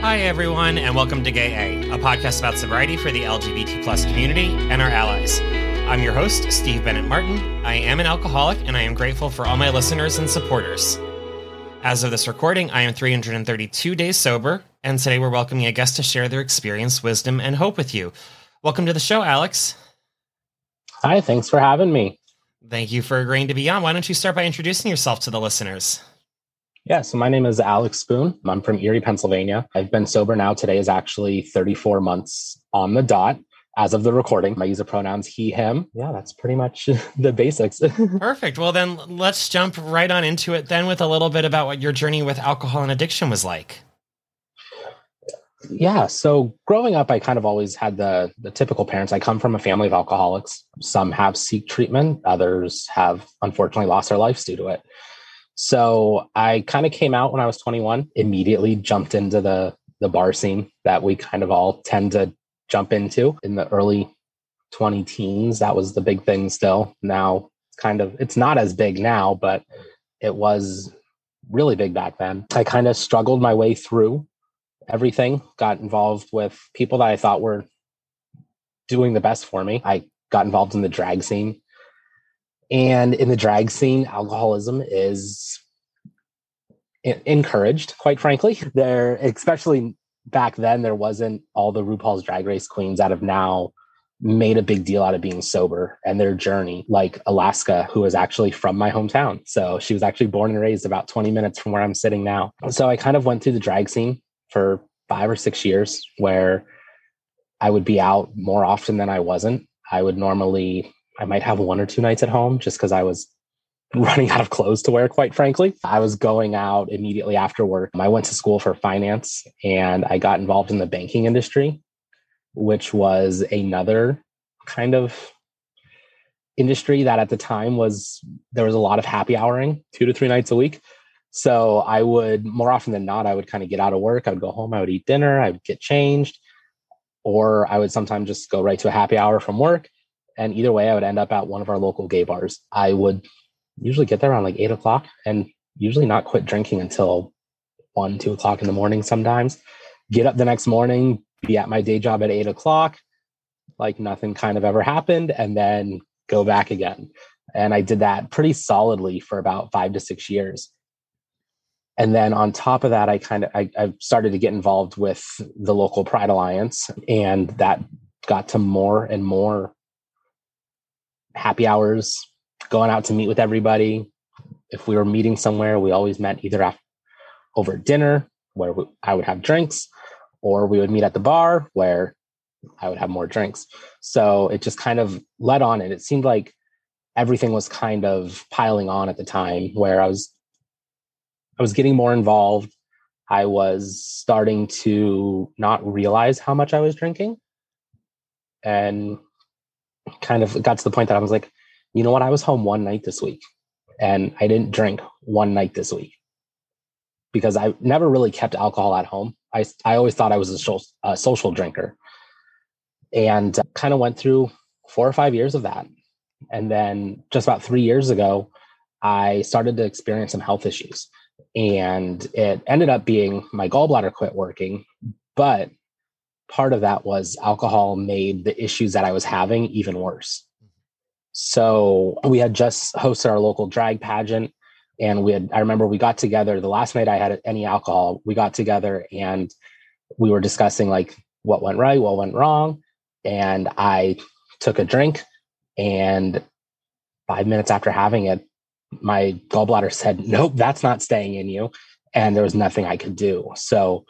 Hi, everyone, and welcome to Gay A, a podcast about sobriety for the LGBT plus community and our allies. I'm your host, Steve Bennett Martin. I am an alcoholic, and I am grateful for all my listeners and supporters. As of this recording, I am 332 days sober, and today we're welcoming a guest to share their experience, wisdom, and hope with you. Welcome to the show, Alex. Hi, thanks for having me. Thank you for agreeing to be on. Why don't you start by introducing yourself to the listeners? Yeah, so my name is Alex Sphon. I'm from Erie, Pennsylvania. I've been sober now. Today is actually 34 months on the dot as of the recording. I use the pronouns he, him. Yeah, that's pretty much the basics. Perfect. Well, then let's jump right on into it then with a little bit about what your journey with alcohol and addiction was like. Yeah, so growing up, I kind of always had the the typical parents. I come from a family of alcoholics. Some have seek treatment, others have unfortunately lost their lives due to it. So I kind of came out when I was 21, immediately jumped into the the bar scene that we kind of all tend to jump into in the early 20 teens. That was the big thing still. Now it's kind of it's not as big now, but it was really big back then. I kind of struggled my way through everything, got involved with people that I thought were doing the best for me. I got involved in the drag scene and in the drag scene, alcoholism is encouraged, quite frankly. There, especially back then, there wasn't all the RuPaul's Drag Race queens that have now made a big deal out of being sober and their journey, like Alaska, who is actually from my hometown. So she was actually born and raised about 20 minutes from where I'm sitting now. So I kind of went through the drag scene for five or six years where I would be out more often than I wasn't. I would normally I might have one or two nights at home just because I was running out of clothes to wear, quite frankly. I was going out immediately after work. I went to school for finance and I got involved in the banking industry, which was another kind of industry that at the time was there was a lot of happy houring two to three nights a week. So I would more often than not, I would kind of get out of work. I would go home, I would eat dinner, I would get changed, or I would sometimes just go right to a happy hour from work and either way, I would end up at one of our local gay bars. I would usually get there around like eight o'clock and usually not quit drinking until one, two o'clock in the morning sometimes. Get up the next morning, be at my day job at eight o'clock, like nothing kind of ever happened, and then go back again. And I did that pretty solidly for about five to six years. And then on top of that, I kind of I, I started to get involved with the local Pride Alliance, and that got to more and more happy hours, going out to meet with everybody. If we were meeting somewhere, we always met either after, over dinner where we, I would have drinks, or we would meet at the bar where I would have more drinks. So it just kind of led on, and it seemed like everything was kind of piling on at the time where I was I was getting more involved. I was starting to not realize how much I was drinking. And kind of got to the point that I was like, you know what? I was home one night this week and I didn't drink one night this week because I never really kept alcohol at home. I, I always thought I was a social, a social drinker and uh, kind of went through four or five years of that. And then just about three years ago, I started to experience some health issues. And it ended up being my gallbladder quit working, but part of that was alcohol made the issues that I was having even worse. So we had just hosted our local drag pageant and we had I remember we got together the last night I had any alcohol, we got together and we were discussing like what went right, what went wrong, and I took a drink, and five minutes after having it, my gallbladder said, Nope, that's not staying in you. And there was nothing I could do. So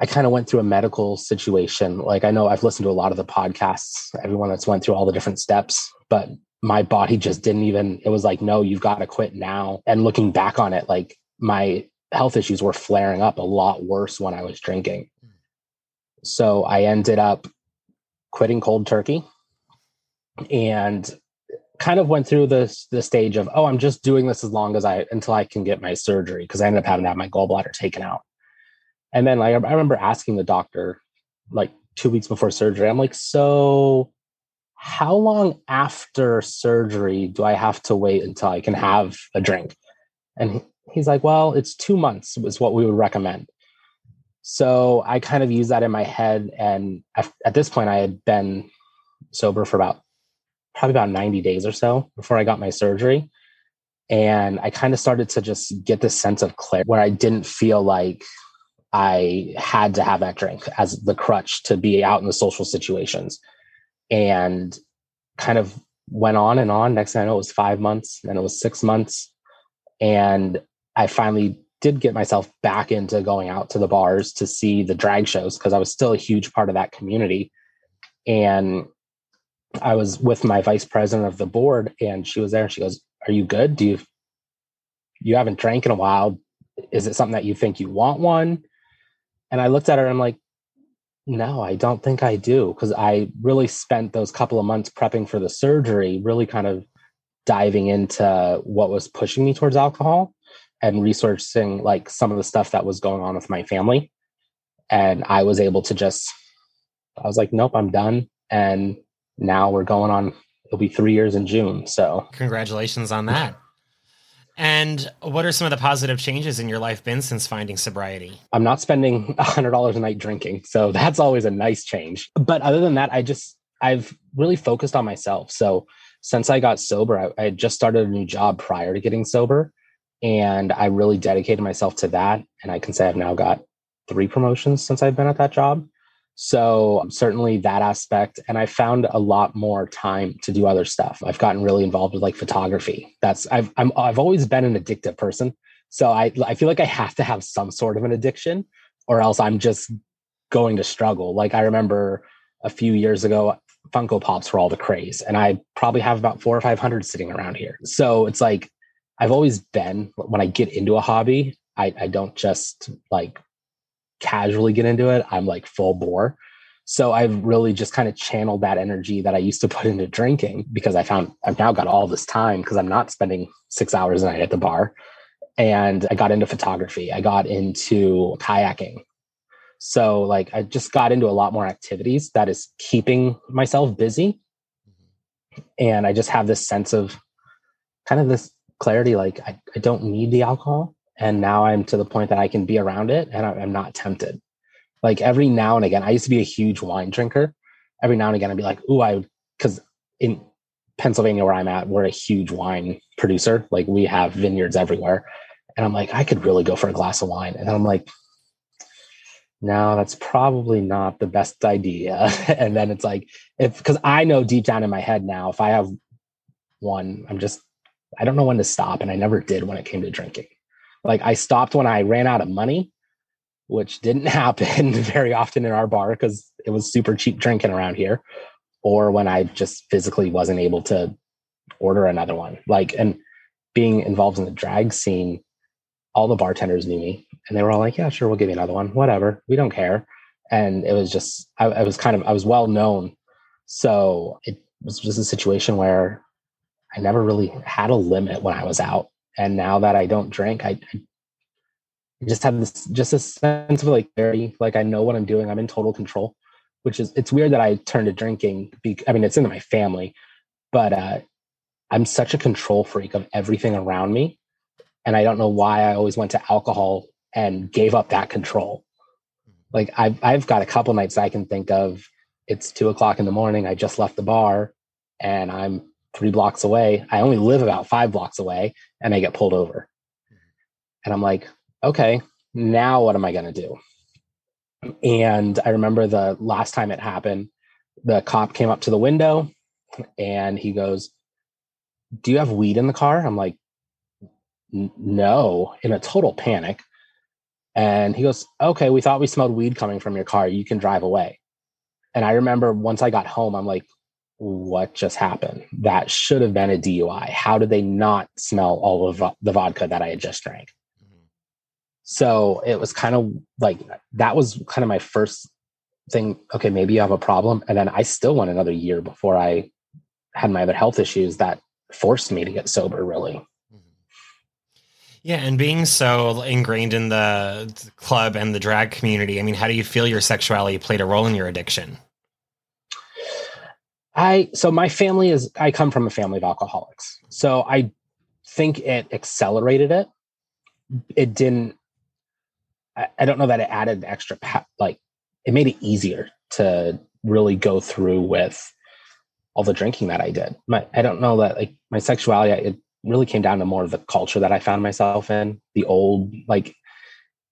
I kind of went through a medical situation. Like I know I've listened to a lot of the podcasts, everyone that's went through all the different steps, but my body just didn't even, it was like, no, you've got to quit now. And looking back on it, like my health issues were flaring up a lot worse when I was drinking. So I ended up quitting cold turkey and kind of went through this the stage of oh i'm just doing this as long as i until i can get my surgery because i ended up having to have my gallbladder taken out and then like i remember asking the doctor like two weeks before surgery. I'm like so how long after surgery do i have to wait until i can have a drink? And he's like well it's two months is what we would recommend. So i kind of use that in my head and at this point i had been sober for about probably about 90 days or so before I got my surgery. And I kind of started to just get this sense of clarity where I didn't feel like I had to have that drink as the crutch to be out in the social situations. And kind of went on and on. Next thing I know, it was five months, then it was six months. And I finally did get myself back into going out to the bars to see the drag shows because I was still a huge part of that community. And I was with my vice president of the board and she was there and she goes, Are you good? Do you you haven't drank in a while? Is it something that you think you want one? And I looked at her and I'm like, no, I don't think I do. Cause I really spent those couple of months prepping for the surgery, really kind of diving into what was pushing me towards alcohol and researching like some of the stuff that was going on with my family. And I was able to just, I was like, nope, I'm done. And now we're going on it'll be three years in june so congratulations on that and what are some of the positive changes in your life been since finding sobriety? I'm not spending a hundred dollars a night drinking so that's always a nice change. But other than that i just i've really focused on myself. So since i got sober I, I just started a new job prior to getting sober and i really dedicated myself to that. And i can say i've now got three promotions since i've been at that job so certainly that aspect. And I found a lot more time to do other stuff. I've gotten really involved with like photography. That's I've I'm I've always been an addictive person. So I I feel like I have to have some sort of an addiction or else I'm just going to struggle. Like I remember a few years ago, Funko Pops were all the craze. And I probably have about four or five hundred sitting around here. So it's like I've always been when I get into a hobby, I, I don't just like casually get into it, I'm like full bore. So I've really just kind of channeled that energy that I used to put into drinking because I found I've now got all this time because I'm not spending six hours a night at the bar. And I got into photography. I got into kayaking. So like I just got into a lot more activities that is keeping myself busy. And I just have this sense of kind of this clarity like I, I don't need the alcohol and now i'm to the point that i can be around it and i'm not tempted. Like every now and again i used to be a huge wine drinker. Every now and again i'd be like ooh i because in pennsylvania where i'm at we're a huge wine producer. Like we have vineyards everywhere. And i'm like i could really go for a glass of wine. And i'm like no that's probably not the best idea. And then it's like if because i know deep down in my head now if i have one i'm just i don't know when to stop and i never did when it came to drinking like I stopped when I ran out of money, which didn't happen very often in our bar because it was super cheap drinking around here, or when I just physically wasn't able to order another one. Like, and being involved in the drag scene, all the bartenders knew me and they were all like, yeah, sure, we'll give you another one, whatever. We don't care. And it was just, I, I was kind of, I was well known. So it was just a situation where I never really had a limit when I was out and now that I don't drink, I, just have this just a sense of like clarity, like I know what I'm doing. I'm in total control, which is it's weird that I turned to drinking. Be, I mean, it's in my family, but uh, I'm such a control freak of everything around me, and I don't know why I always went to alcohol and gave up that control. Like I've I've got a couple nights I can think of. It's two o'clock in the morning. I just left the bar, and I'm three blocks away. I only live about five blocks away and I get pulled over. And I'm like, okay, now what am I going to do? And I remember the last time it happened the cop came up to the window and he goes, Do you have weed in the car? I'm like, No, in a total panic. And he goes, Okay, we thought we smelled weed coming from your car. You can drive away. And I remember once I got home, I'm like, What just happened? That should have been a DUI. How did they not smell all of the vodka that I had just drank? Mm-hmm. So it was kind of like that was kind of my first thing. Okay, maybe you have a problem. And then I still went another year before I had my other health issues that forced me to get sober, really. Yeah, and being so ingrained in the club and the drag community, I mean, how do you feel your sexuality played a role in your addiction? I so my family is I come from a family of alcoholics. So I think it accelerated it. It didn't I, I don't know that it added extra like it made it easier to really go through with all the drinking that I did. My I don't know that like my sexuality it really came down to more of the culture that I found myself in. The old like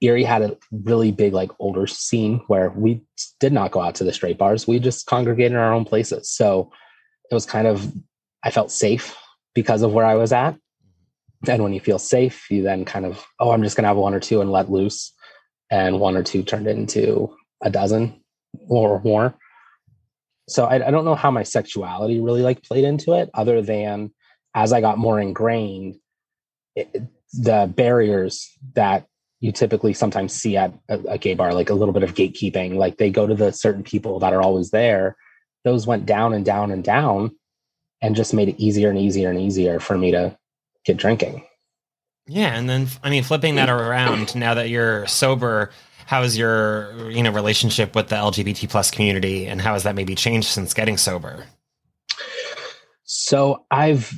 Erie had a really big like older scene where we did not go out to the straight bars. We just congregated in our own places. So it was kind of I felt safe because of where I was at. And when you feel safe, you then kind of, oh, I'm just gonna have one or two and let loose. And one or two turned into a dozen or more. So I, I don't know how my sexuality really like played into it, other than as I got more ingrained, it, the barriers that you typically sometimes see at a, a, gay bar, like a little bit of gatekeeping, like they go to the certain people that are always there. Those went down and down and down and just made it easier and easier and easier for me to get drinking. Yeah. And then, I mean, flipping that around now that you're sober, how is your, you know, relationship with the LGBT plus community and how has that maybe changed since getting sober? So I've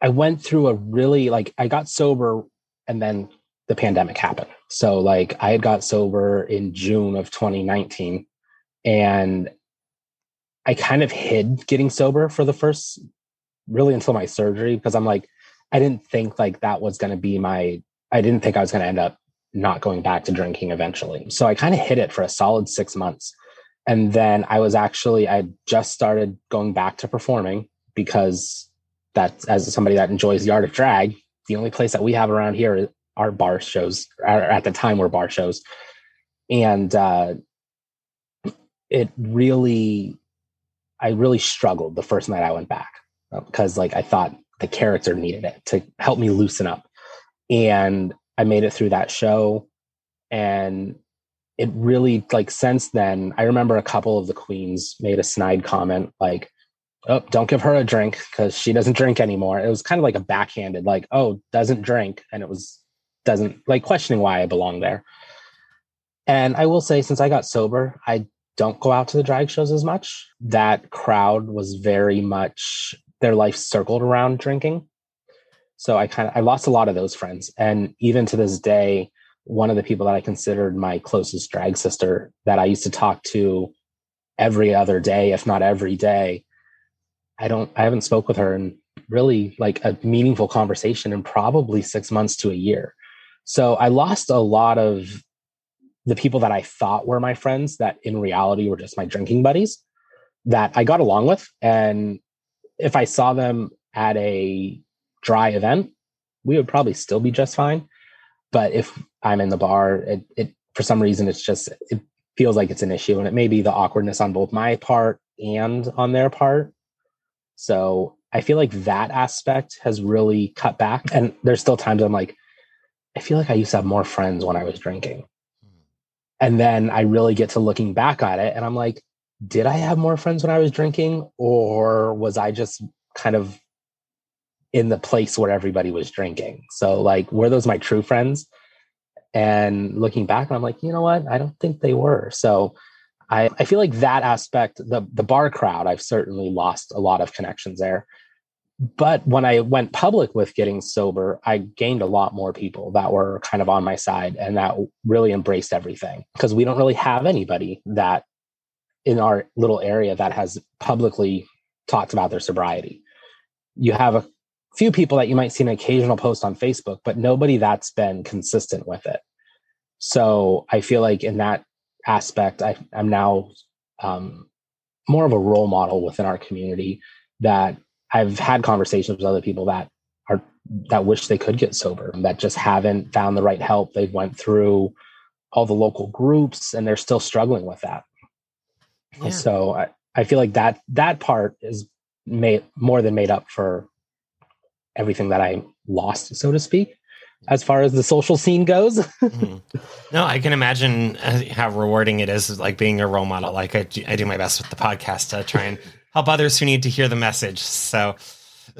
I went through a really like I got sober and then the pandemic happened. So like I had got sober in June of 2019 and I kind of hid getting sober for the first really until my surgery because I'm like I didn't think like that was going to be my I didn't think I was going to end up not going back to drinking eventually. So I kind of hid it for a solid 6 months. And then I was actually I just started going back to performing because that as somebody that enjoys the art of drag, the only place that we have around here are bar shows. At the time, were bar shows, and uh, it really, I really struggled the first night I went back because, like, I thought the character needed it to help me loosen up, and I made it through that show, and it really like since then i remember a couple of the queens made a snide comment like oh, don't give her a drink because she doesn't drink anymore. It was kind of like a backhanded, like, oh, doesn't drink. And it was, doesn't like questioning why I belong there. And I will say, since I got sober, I don't go out to the drag shows as much. That crowd was very much their life circled around drinking. So I kind of I lost a lot of those friends. And even to this day, one of the people that I considered my closest drag sister that I used to talk to every other day, if not every day, I don't I haven't spoke with her in really like a meaningful conversation in probably 6 months to a year. So I lost a lot of the people that I thought were my friends that in reality were just my drinking buddies that I got along with and if I saw them at a dry event, we would probably still be just fine. But if I'm in the bar, it, it for some reason it's just it feels like it's an issue and it may be the awkwardness on both my part and on their part so I feel like that aspect has really cut back. And there's still times I'm like, I feel like I used to have more friends when I was drinking. Hmm. And then I really get to looking back at it and I'm like, did I have more friends when I was drinking? Or was I just kind of in the place where everybody was drinking? So, like, were those my true friends? And looking back, I'm like, you know what? I don't think they were. So, I, I feel like that aspect, the the bar crowd, I've certainly lost a lot of connections there. But when I went public with getting sober, I gained a lot more people that were kind of on my side and that really embraced everything. Because we don't really have anybody that in our little area that has publicly talked about their sobriety. You have a few people that you might see an occasional post on Facebook, but nobody that's been consistent with it. So I feel like in that aspect, I, am now um, more of a role model within our community that I've had conversations with other people that are that wish they could get sober that just haven't found the right help. They've went through all the local groups and they're still struggling with that. Yeah. So I, I feel like that that part is made more than made up for everything that I lost, so to speak, as far as the social scene goes. mm-hmm. No, I can imagine uh, how rewarding it is, like being a role model. Like I I do my best with the podcast to try and help others who need to hear the message. So,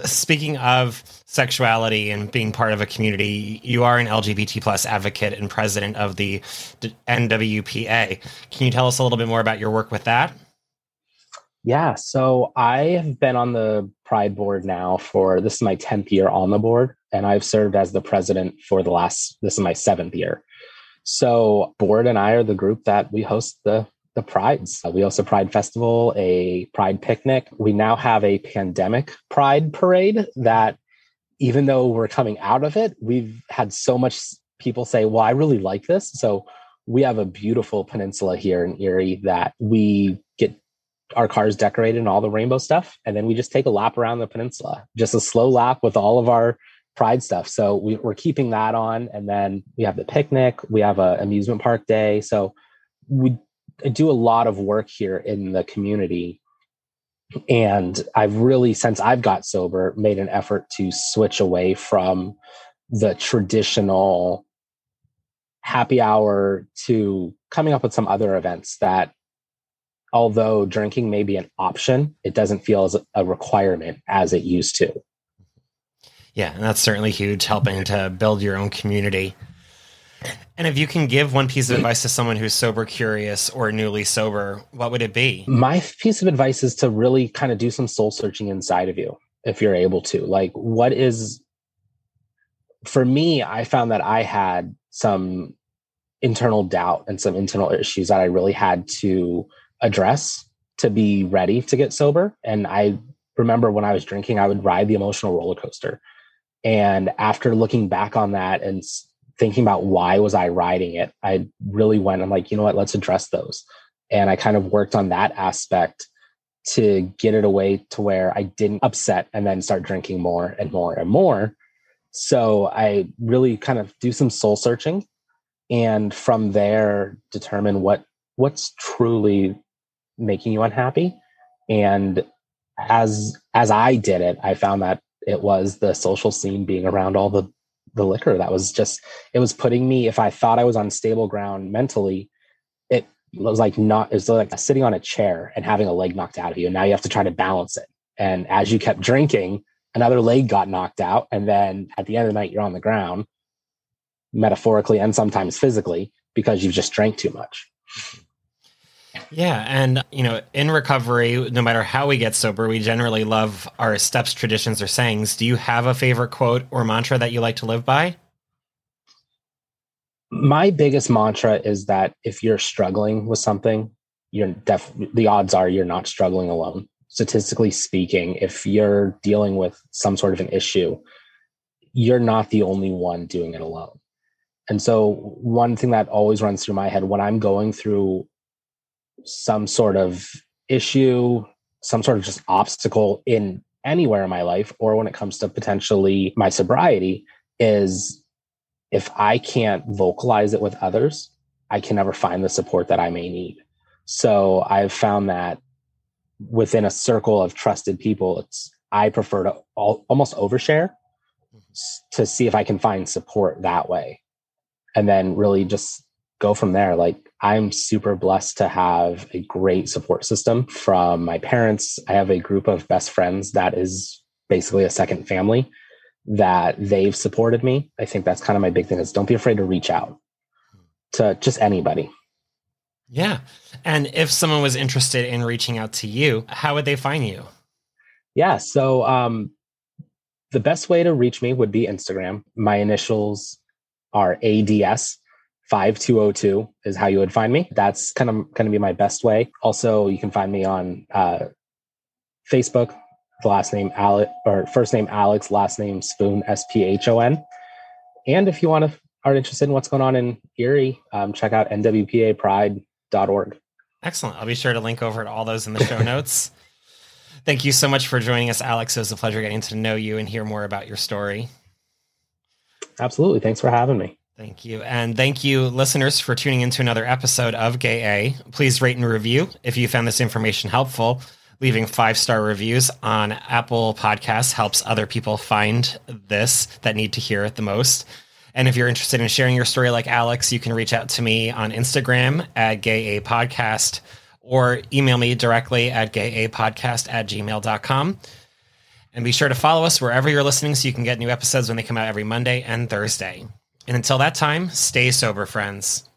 speaking of sexuality and being part of a community, you are an LGBT plus advocate and president of the NWPA. Can you tell us a little bit more about your work with that? Yeah, so I have been on the Pride board now for this is my 10th year on the board, and I've served as the president for the last this is my seventh year. So, board and I are the group that we host the the prides. Uh, we also Pride Festival, a Pride picnic. We now have a pandemic Pride parade that, even though we're coming out of it, we've had so much people say, "Well, I really like this." So we have a beautiful peninsula here in Erie that we get our cars decorated and all the rainbow stuff. And then we just take a lap around the peninsula, just a slow lap with all of our pride stuff. So we, are keeping that on. And then we have the picnic, we have an amusement park day. So we do a lot of work here in the community. And I've really, since I've got sober, made an effort to switch away from the traditional happy hour to coming up with some other events that although drinking may be an option, it doesn't feel as a requirement as it used to. Yeah, and that's certainly huge, helping to build your own community. And if you can give one piece of advice to someone who's sober curious or newly sober, what would it be? My piece of advice is to really kind of do some soul searching inside of you if you're able to. Like, what is, for me, I found that I had some internal doubt and some internal issues that I really had to address to be ready to get sober. And I remember when I was drinking, I would ride the emotional roller coaster. And after looking back on that and thinking about why was I riding it, I really went, I'm like, you know what, let's address those. And I kind of worked on that aspect to get it away to where I didn't upset and then start drinking more and more and more. So I really kind of do some soul searching and from there determine what what's truly making you unhappy and as as i did it i found that it was the social scene being around all the the liquor that was just it was putting me if i thought i was on stable ground mentally it was like not it was like sitting on a chair and having a leg knocked out of you. And now you have to try to balance it. And as you kept drinking another leg got knocked out. And then at the end of the night you're on the ground metaphorically and sometimes physically because you've just drank too much yeah. And, you know, in recovery, no matter how we get sober, we generally love our steps, traditions, or sayings. Do you have a favorite quote or mantra that you like to live by? My biggest mantra is that if you're struggling with something, you're def- the odds are you're not struggling alone. Statistically speaking, if you're dealing with some sort of an issue, you're not the only one doing it alone. And so, one thing that always runs through my head when I'm going through some sort of issue, some sort of just obstacle in anywhere in my life, or when it comes to potentially my sobriety, is if I can't vocalize it with others, I can never find the support that I may need. So I've found that within a circle of trusted people, it's I prefer to all, almost overshare mm-hmm. to see if I can find support that way, and then really just go from there. Like I'm super blessed to have a great support system from my parents. I have a group of best friends that is basically a second family that they've supported me. I think that's kind of my big thing is don't be afraid to reach out to just anybody. Yeah. And if someone was interested in reaching out to you, how would they find you? Yeah. So um, the best way to reach me would be Instagram. My initials are ADS 5202 is how you would find me. That's kind of going to be my best way. Also, you can find me on uh, Facebook, the last name Alex or first name Alex, last name Sphon, S P H O N. And if you want to are interested in what's going on in Erie, um, check out nwpapride.org. Excellent. I'll be sure to link over to all those in the show notes. Thank you so much for joining us, Alex. It was a pleasure getting to know you and hear more about your story. Absolutely. Thanks for having me. Thank you. And thank you, listeners, for tuning into another episode of Gay A. Please rate and review if you found this information helpful. Leaving five star reviews on Apple Podcasts helps other people find this that need to hear it the most. And if you're interested in sharing your story like Alex, you can reach out to me on Instagram at Gay A Podcast or email me directly at gayapodcast at gmail.com. And be sure to follow us wherever you're listening so you can get new episodes when they come out every Monday and Thursday. And until that time, stay sober, friends.